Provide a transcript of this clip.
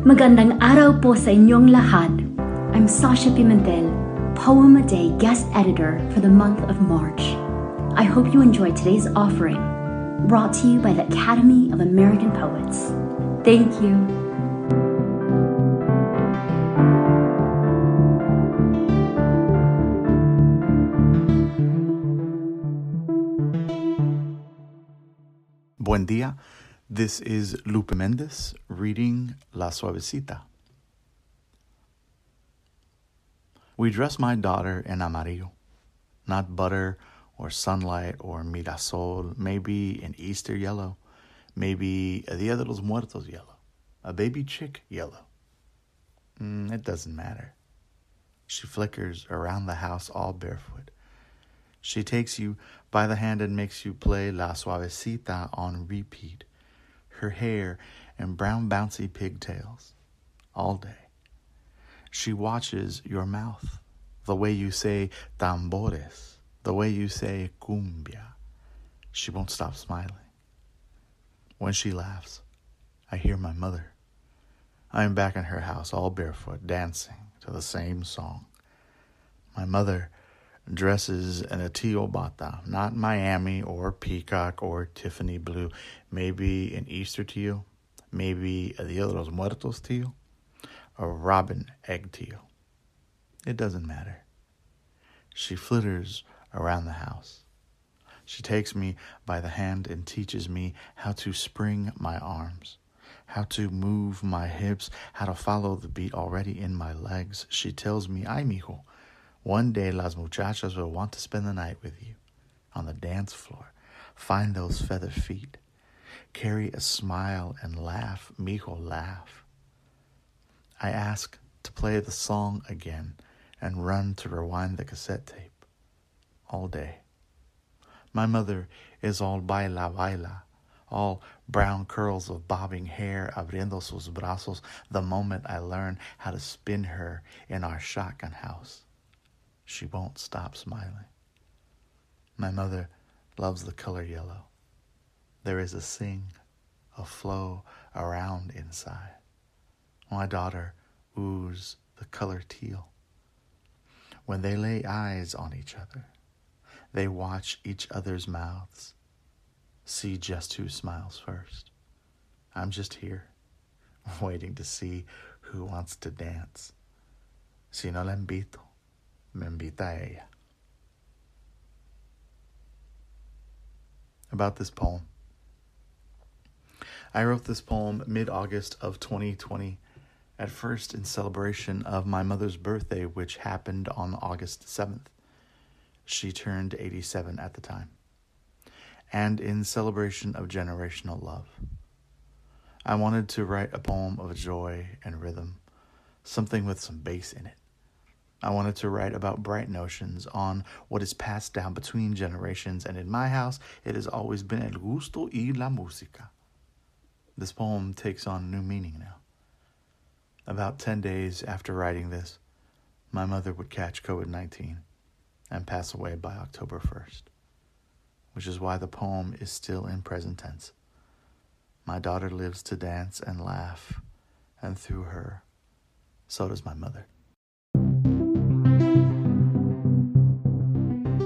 Magandang araw po sa inyong lahat. I'm Sasha Pimentel, Poem a Day guest editor for the month of March. I hope you enjoy today's offering, brought to you by the Academy of American Poets. Thank you. Buen dia. This is Lupe Mendez reading La Suavecita. We dress my daughter in amarillo, not butter or sunlight or mirasol, maybe an Easter yellow, maybe a Dia de los Muertos yellow, a baby chick yellow. Mm, it doesn't matter. She flickers around the house all barefoot. She takes you by the hand and makes you play La Suavecita on repeat, her hair in brown bouncy pigtails, all day. She watches your mouth, the way you say tambores, the way you say cumbia. She won't stop smiling. When she laughs, I hear my mother. I am back in her house, all barefoot, dancing to the same song. My mother dresses in a teal bata, not Miami or peacock or Tiffany blue, maybe an Easter teal, maybe a Dia de los Muertos teal, a robin egg teal. It doesn't matter. She flitters around the house. She takes me by the hand and teaches me how to spring my arms, how to move my hips, how to follow the beat already in my legs. She tells me, ay, mijo, one day las muchachas will want to spend the night with you on the dance floor. Find those feather feet. Carry a smile and laugh, mijo, laugh. I ask to play the song again and run to rewind the cassette tape all day. My mother is all baila baila, all brown curls of bobbing hair abriendo sus brazos the moment I learn how to spin her in our shotgun house. She won't stop smiling. My mother loves the color yellow. There is a sing, a flow around inside. My daughter oohs the color teal. When they lay eyes on each other, they watch each other's mouths, see just who smiles first. I'm just here, waiting to see who wants to dance. Si no la invito, me invita. About this poem. I wrote this poem mid August of 2020, at first in celebration of my mother's birthday, which happened on August 7th. She turned 87 at the time. And in celebration of generational love. I wanted to write a poem of joy and rhythm, something with some bass in it. I wanted to write about bright notions on what is passed down between generations, and in my house, it has always been el gusto y la música. This poem takes on new meaning now. About 10 days after writing this, my mother would catch COVID 19 and pass away by October 1st, which is why the poem is still in present tense. My daughter lives to dance and laugh, and through her, so does my mother.